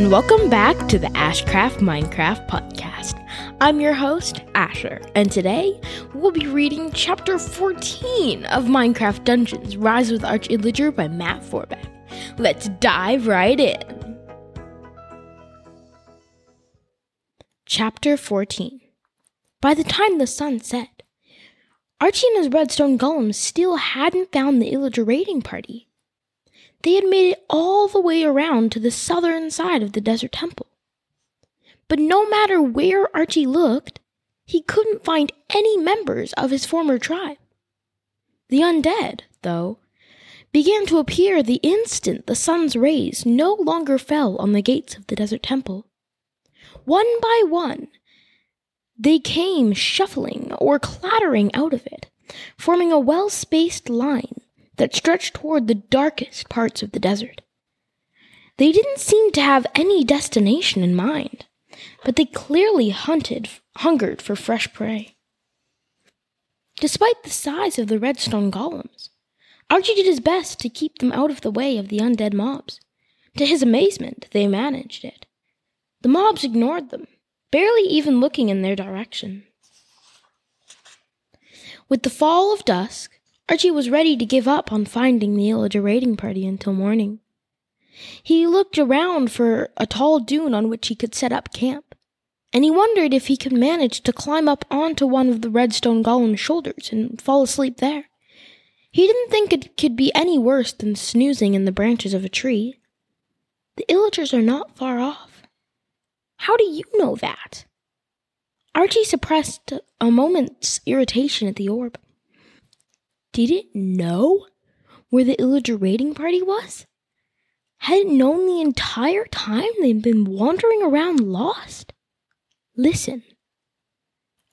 and welcome back to the Ashcraft Minecraft podcast. I'm your host, Asher, and today we'll be reading chapter 14 of Minecraft Dungeons Rise with Arch Illager by Matt Forbeck. Let's dive right in. Chapter 14 By the time the sun set, Archie and his redstone golems still hadn't found the Illager raiding party. They had made it all the way around to the southern side of the desert temple. But no matter where Archie looked, he couldn't find any members of his former tribe. The undead, though, began to appear the instant the sun's rays no longer fell on the gates of the desert temple. One by one, they came shuffling or clattering out of it, forming a well spaced line that stretched toward the darkest parts of the desert. They didn't seem to have any destination in mind, but they clearly hunted, hungered for fresh prey. Despite the size of the redstone golems, Archie did his best to keep them out of the way of the undead mobs. To his amazement, they managed it. The mobs ignored them, barely even looking in their direction. With the fall of dusk, Archie was ready to give up on finding the Illager raiding party until morning. He looked around for a tall dune on which he could set up camp, and he wondered if he could manage to climb up onto one of the redstone golem's shoulders and fall asleep there. He didn't think it could be any worse than snoozing in the branches of a tree. The Illagers are not far off. How do you know that? Archie suppressed a moment's irritation at the orb didn't know where the Illager raiding party was? Hadn't known the entire time they'd been wandering around lost? Listen.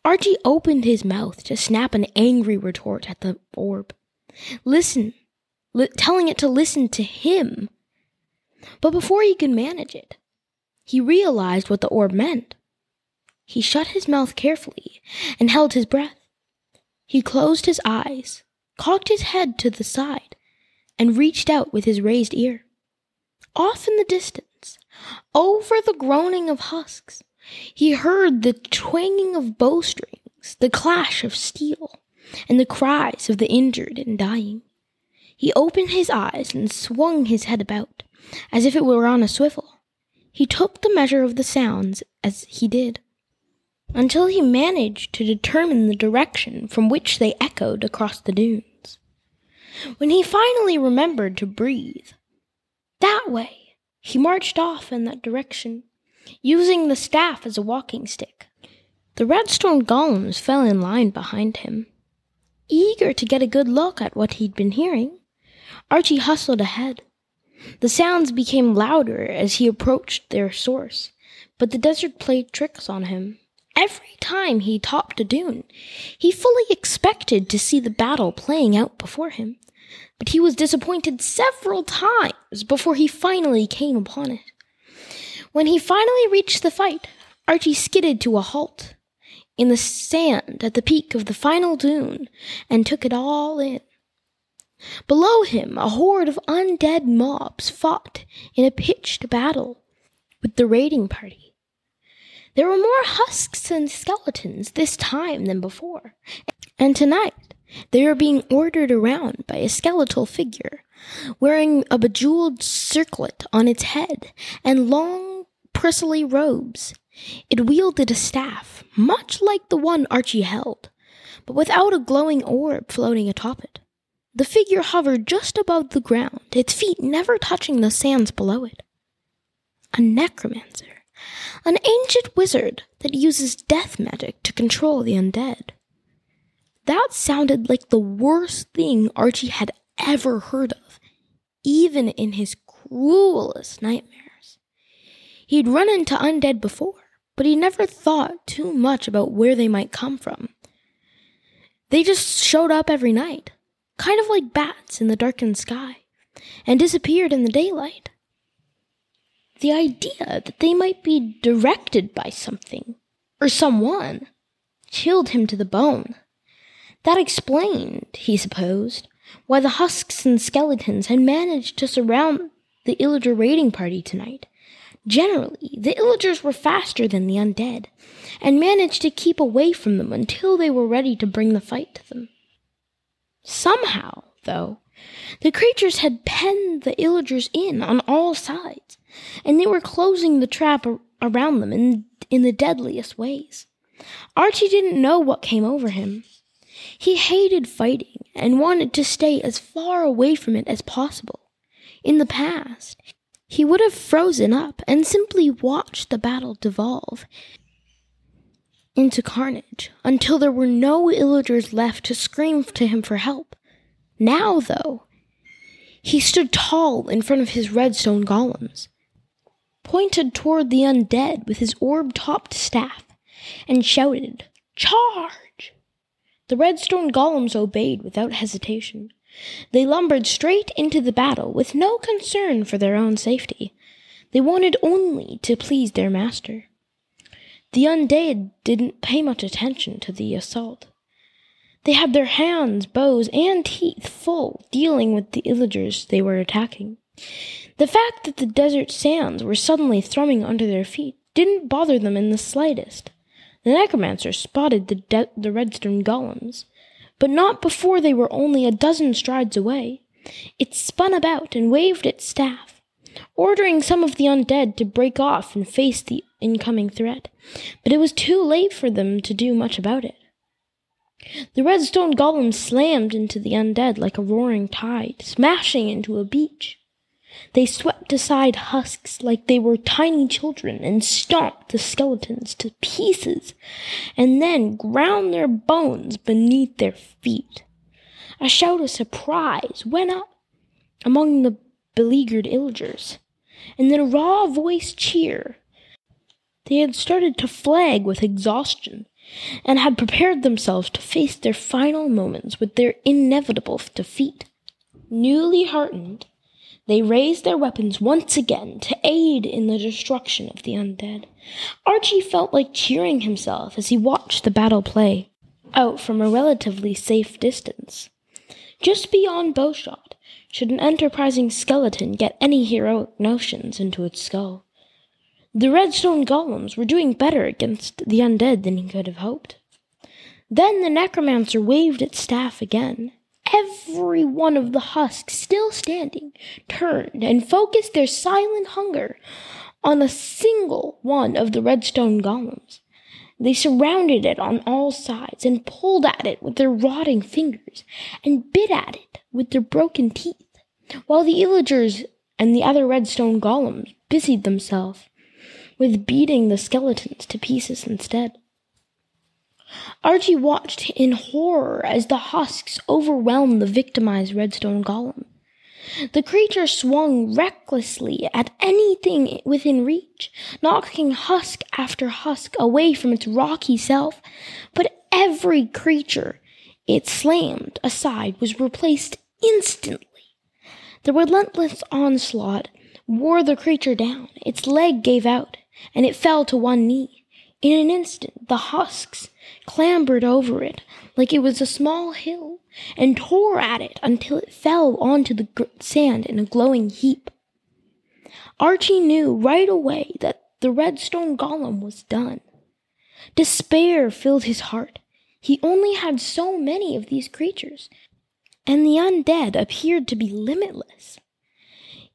Archie opened his mouth to snap an angry retort at the orb. Listen, li- telling it to listen to him. But before he could manage it, he realized what the orb meant. He shut his mouth carefully and held his breath. He closed his eyes cocked his head to the side, and reached out with his raised ear. Off in the distance, over the groaning of husks, he heard the twanging of bowstrings, the clash of steel, and the cries of the injured and dying. He opened his eyes and swung his head about, as if it were on a swivel. He took the measure of the sounds as he did until he managed to determine the direction from which they echoed across the dunes. When he finally remembered to breathe, that way, he marched off in that direction, using the staff as a walking stick. The redstone golems fell in line behind him. Eager to get a good look at what he'd been hearing, Archie hustled ahead. The sounds became louder as he approached their source, but the desert played tricks on him. Every time he topped a dune, he fully expected to see the battle playing out before him, but he was disappointed several times before he finally came upon it. When he finally reached the fight, Archie skidded to a halt in the sand at the peak of the final dune and took it all in. Below him, a horde of undead mobs fought in a pitched battle with the raiding party. There were more husks and skeletons this time than before, and tonight they were being ordered around by a skeletal figure, wearing a bejeweled circlet on its head and long, bristly robes. It wielded a staff, much like the one Archie held, but without a glowing orb floating atop it. The figure hovered just above the ground, its feet never touching the sands below it. A necromancer an ancient wizard that uses death magic to control the undead. That sounded like the worst thing Archie had ever heard of, even in his cruelest nightmares. He'd run into undead before, but he never thought too much about where they might come from. They just showed up every night, kind of like bats in the darkened sky, and disappeared in the daylight. The idea that they might be directed by something, or someone, chilled him to the bone. That explained, he supposed, why the husks and skeletons had managed to surround the Illager raiding party tonight. Generally, the Illagers were faster than the undead, and managed to keep away from them until they were ready to bring the fight to them. Somehow, though, the creatures had penned the Illagers in on all sides, and they were closing the trap around them in, in the deadliest ways. Archie didn't know what came over him. He hated fighting and wanted to stay as far away from it as possible. In the past, he would have frozen up and simply watched the battle devolve into carnage until there were no illagers left to scream to him for help. Now, though, he stood tall in front of his redstone golems, pointed toward the undead with his orb topped staff, and shouted, Charge! The redstone golems obeyed without hesitation. They lumbered straight into the battle with no concern for their own safety. They wanted only to please their master. The undead didn't pay much attention to the assault. They had their hands, bows, and teeth full dealing with the illagers they were attacking. The fact that the desert sands were suddenly thrumming under their feet didn't bother them in the slightest. The necromancer spotted the, de- the redstone golems, but not before they were only a dozen strides away. It spun about and waved its staff, ordering some of the undead to break off and face the incoming threat, but it was too late for them to do much about it. The redstone golem slammed into the undead like a roaring tide, smashing into a beach. They swept aside husks like they were tiny children and stomped the skeletons to pieces, and then ground their bones beneath their feet. A shout of surprise went up among the beleaguered illagers, and then a raw voiced cheer they had started to flag with exhaustion and had prepared themselves to face their final moments with their inevitable defeat. Newly heartened, they raised their weapons once again to aid in the destruction of the undead. Archie felt like cheering himself as he watched the battle play out from a relatively safe distance. Just beyond bowshot, should an enterprising skeleton get any heroic notions into its skull. The redstone golems were doing better against the undead than he could have hoped. Then the necromancer waved its staff again. Every one of the husks still standing turned and focused their silent hunger on a single one of the redstone golems. They surrounded it on all sides and pulled at it with their rotting fingers and bit at it with their broken teeth, while the illagers and the other redstone golems busied themselves with beating the skeletons to pieces instead. Archie watched in horror as the husks overwhelmed the victimized redstone golem. The creature swung recklessly at anything within reach, knocking husk after husk away from its rocky self. But every creature it slammed aside was replaced instantly. The relentless onslaught wore the creature down. Its leg gave out, and it fell to one knee. In an instant, the husks clambered over it like it was a small hill and tore at it until it fell onto the sand in a glowing heap. Archie knew right away that the redstone golem was done. Despair filled his heart. He only had so many of these creatures, and the undead appeared to be limitless.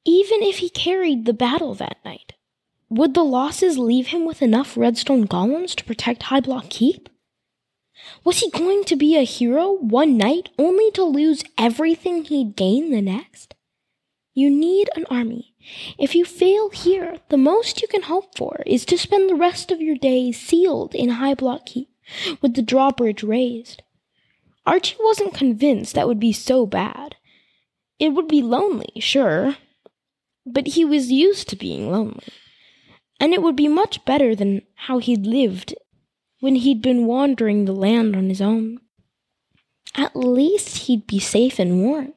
Even if he carried the battle that night, would the losses leave him with enough redstone golems to protect High Block Keep? Was he going to be a hero one night only to lose everything he'd gained the next? You need an army. If you fail here, the most you can hope for is to spend the rest of your days sealed in High Block Keep with the drawbridge raised. Archie wasn't convinced that would be so bad. It would be lonely, sure, but he was used to being lonely and it would be much better than how he'd lived when he'd been wandering the land on his own. At least he'd be safe and warm.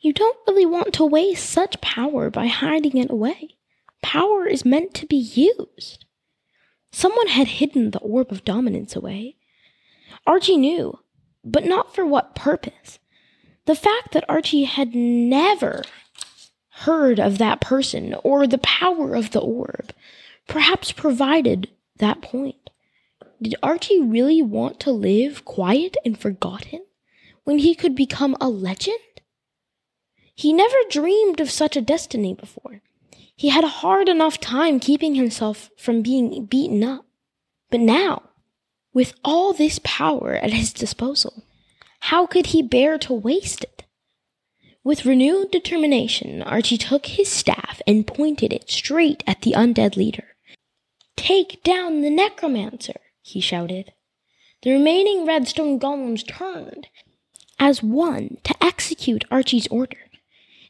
You don't really want to waste such power by hiding it away. Power is meant to be used. Someone had hidden the orb of dominance away. Archie knew, but not for what purpose. The fact that Archie had never heard of that person or the power of the orb, perhaps provided that point. Did Archie really want to live quiet and forgotten when he could become a legend? He never dreamed of such a destiny before. He had a hard enough time keeping himself from being beaten up. But now, with all this power at his disposal, how could he bear to waste it? With renewed determination, Archie took his staff and pointed it straight at the undead leader. Take down the necromancer, he shouted. The remaining redstone golems turned as one to execute Archie's order.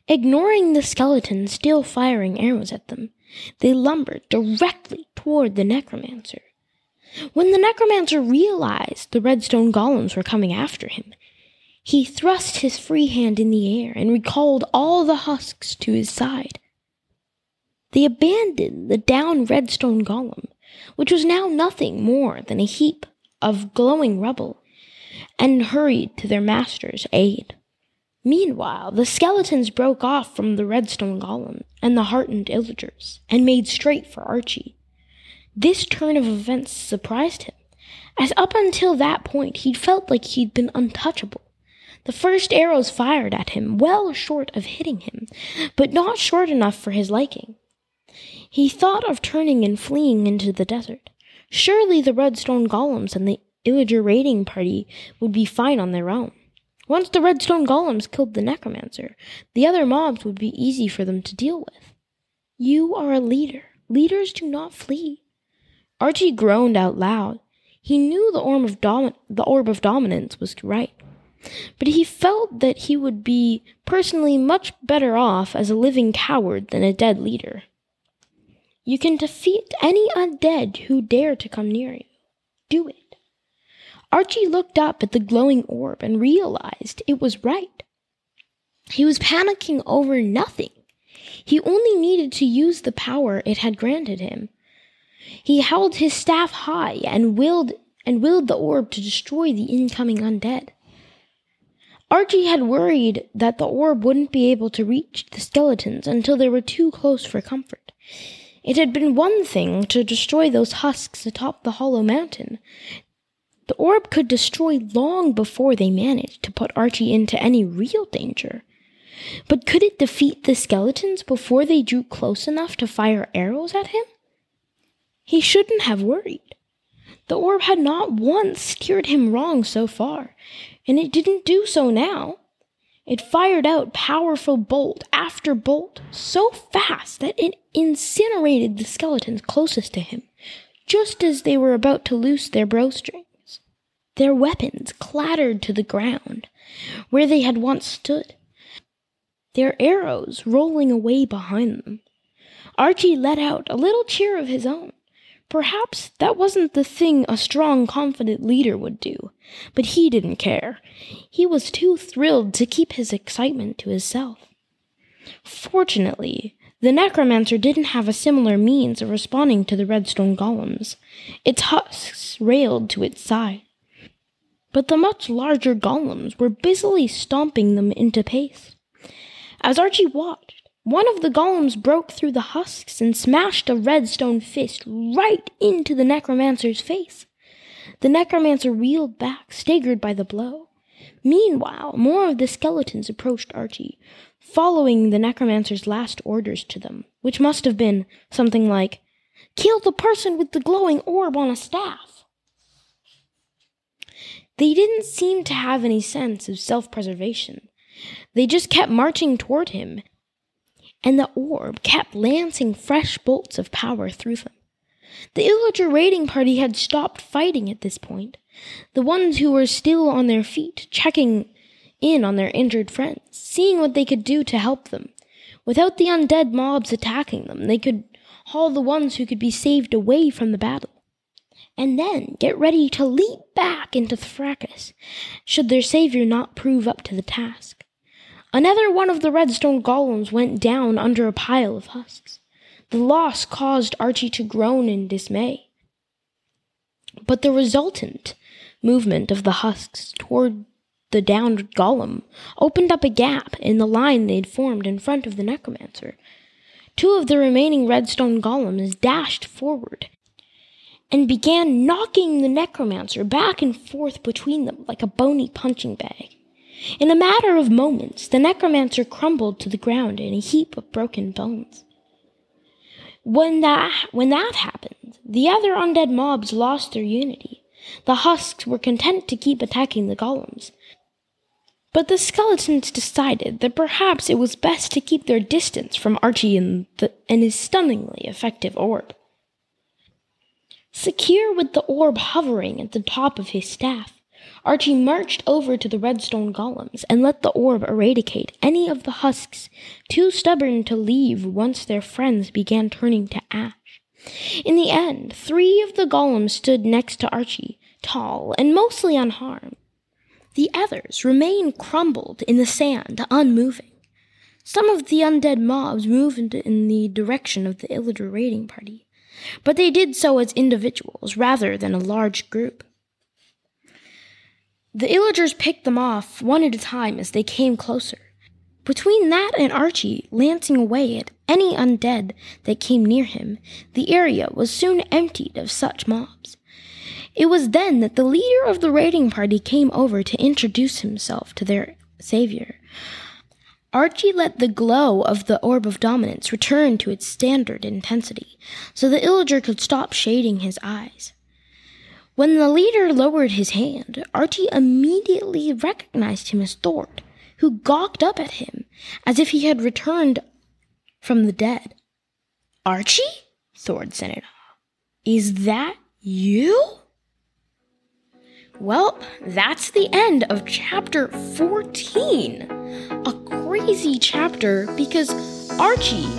Ignoring the skeletons still firing arrows at them, they lumbered directly toward the necromancer. When the necromancer realized the redstone golems were coming after him, he thrust his free hand in the air and recalled all the husks to his side. They abandoned the down redstone golem, which was now nothing more than a heap of glowing rubble, and hurried to their master's aid. Meanwhile, the skeletons broke off from the redstone golem and the heartened illagers and made straight for Archie. This turn of events surprised him, as up until that point he'd felt like he'd been untouchable. The first arrows fired at him, well short of hitting him, but not short enough for his liking. He thought of turning and fleeing into the desert. Surely the redstone golems and the illager raiding party would be fine on their own. Once the redstone golems killed the necromancer, the other mobs would be easy for them to deal with. You are a leader. Leaders do not flee. Archie groaned out loud. He knew the orb of, the orb of dominance was right but he felt that he would be personally much better off as a living coward than a dead leader. You can defeat any undead who dare to come near you. Do it. Archie looked up at the glowing orb and realized it was right. He was panicking over nothing. He only needed to use the power it had granted him. He held his staff high and willed and willed the orb to destroy the incoming undead. Archie had worried that the orb wouldn't be able to reach the skeletons until they were too close for comfort. It had been one thing to destroy those husks atop the hollow mountain. The orb could destroy long before they managed to put Archie into any real danger. But could it defeat the skeletons before they drew close enough to fire arrows at him? He shouldn't have worried. The orb had not once steered him wrong so far, and it didn't do so now. It fired out powerful bolt after bolt so fast that it incinerated the skeletons closest to him, just as they were about to loose their bowstrings. Their weapons clattered to the ground where they had once stood, their arrows rolling away behind them. Archie let out a little cheer of his own. Perhaps that wasn't the thing a strong, confident leader would do, but he didn't care. He was too thrilled to keep his excitement to himself. Fortunately, the necromancer didn't have a similar means of responding to the redstone golems. Its husks railed to its side. But the much larger golems were busily stomping them into pace. As Archie watched, one of the golems broke through the husks and smashed a redstone fist right into the necromancer's face. The necromancer reeled back, staggered by the blow. Meanwhile, more of the skeletons approached Archie, following the necromancer's last orders to them, which must have been something like, Kill the person with the glowing orb on a staff. They didn't seem to have any sense of self preservation. They just kept marching toward him, and the orb kept lancing fresh bolts of power through them. The illager raiding party had stopped fighting at this point. The ones who were still on their feet, checking in on their injured friends, seeing what they could do to help them. Without the undead mobs attacking them, they could haul the ones who could be saved away from the battle. And then get ready to leap back into the fracas, should their savior not prove up to the task. Another one of the redstone golems went down under a pile of husks. The loss caused Archie to groan in dismay. But the resultant movement of the husks toward the downed golem opened up a gap in the line they'd formed in front of the necromancer. Two of the remaining redstone golems dashed forward and began knocking the necromancer back and forth between them like a bony punching bag. In a matter of moments, the necromancer crumbled to the ground in a heap of broken bones. When that, when that happened, the other undead mobs lost their unity. The husks were content to keep attacking the golems. But the skeletons decided that perhaps it was best to keep their distance from Archie and, the, and his stunningly effective orb. Secure with the orb hovering at the top of his staff, Archie marched over to the redstone golems and let the orb eradicate any of the husks too stubborn to leave once their friends began turning to ash. In the end, three of the golems stood next to Archie, tall and mostly unharmed. The others remained crumbled in the sand, unmoving. Some of the undead mobs moved in the direction of the Illager raiding party, but they did so as individuals rather than a large group. The Illagers picked them off one at a time as they came closer. Between that and Archie lancing away at any undead that came near him, the area was soon emptied of such mobs. It was then that the leader of the raiding party came over to introduce himself to their savior. Archie let the glow of the orb of dominance return to its standard intensity, so the Illager could stop shading his eyes. When the leader lowered his hand, Archie immediately recognized him as Thord, who gawked up at him as if he had returned from the dead. Archie? Thord said in awe. Is that you? Well, that's the end of chapter 14. A crazy chapter because Archie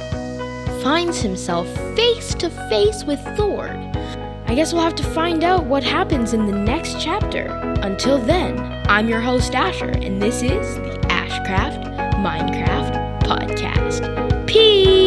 finds himself face to face with Thord I guess we'll have to find out what happens in the next chapter. Until then, I'm your host, Asher, and this is the Ashcraft Minecraft Podcast. Peace!